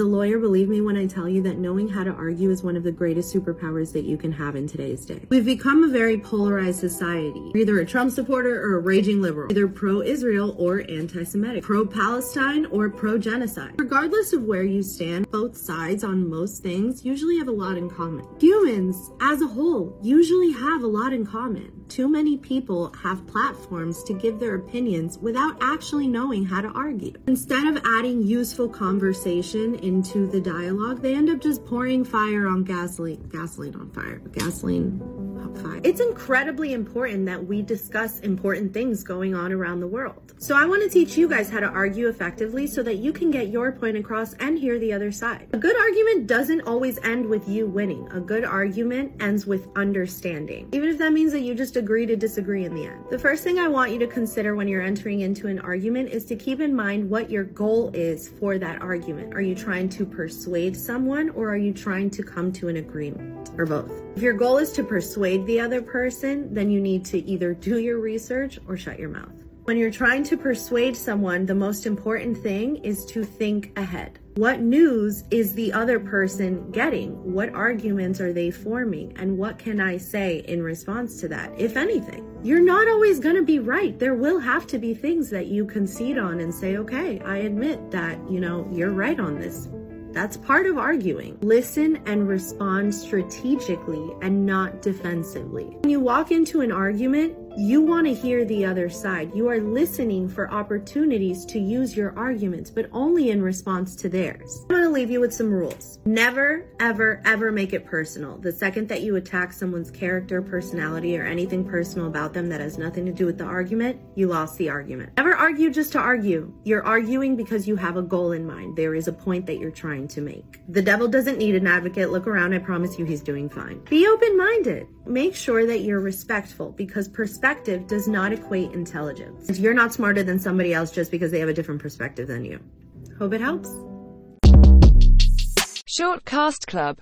As a lawyer, believe me when I tell you that knowing how to argue is one of the greatest superpowers that you can have in today's day. We've become a very polarized society. You're either a Trump supporter or a raging liberal, either pro-Israel or anti-Semitic, pro-Palestine or pro-genocide. Regardless of where you stand, both sides on most things usually have a lot in common. Humans, as a whole, usually have a lot in common. Too many people have platforms to give their opinions without actually knowing how to argue. Instead of adding useful conversation into the dialogue, they end up just pouring fire on gasoline, gasoline on fire, gasoline on fire. It's incredibly important that we discuss important things going on around the world. So I want to teach you guys how to argue effectively so that you can get your point across and hear the other side. A good argument doesn't always end with you winning. A good argument ends with understanding. Even if that means that you just agree to disagree in the end. The first thing I want you to consider when you're entering into an argument is to keep in mind what your goal is for that argument. Are you trying to persuade someone or are you trying to come to an agreement or both? If your goal is to persuade the other person, then you need to either do your research or shut your mouth. When you're trying to persuade someone, the most important thing is to think ahead. What news is the other person getting? What arguments are they forming? And what can I say in response to that, if anything? You're not always going to be right. There will have to be things that you concede on and say, okay, I admit that, you know, you're right on this. That's part of arguing. Listen and respond strategically and not defensively. When you walk into an argument, you want to hear the other side. You are listening for opportunities to use your arguments, but only in response to theirs. I'm going to leave you with some rules. Never, ever, ever make it personal. The second that you attack someone's character, personality, or anything personal about them that has nothing to do with the argument, you lost the argument. Never argue just to argue. You're arguing because you have a goal in mind. There is a point that you're trying to make. The devil doesn't need an advocate. Look around. I promise you he's doing fine. Be open minded. Make sure that you're respectful because perspective does not equate intelligence. You're not smarter than somebody else just because they have a different perspective than you. Hope it helps. Short Cast Club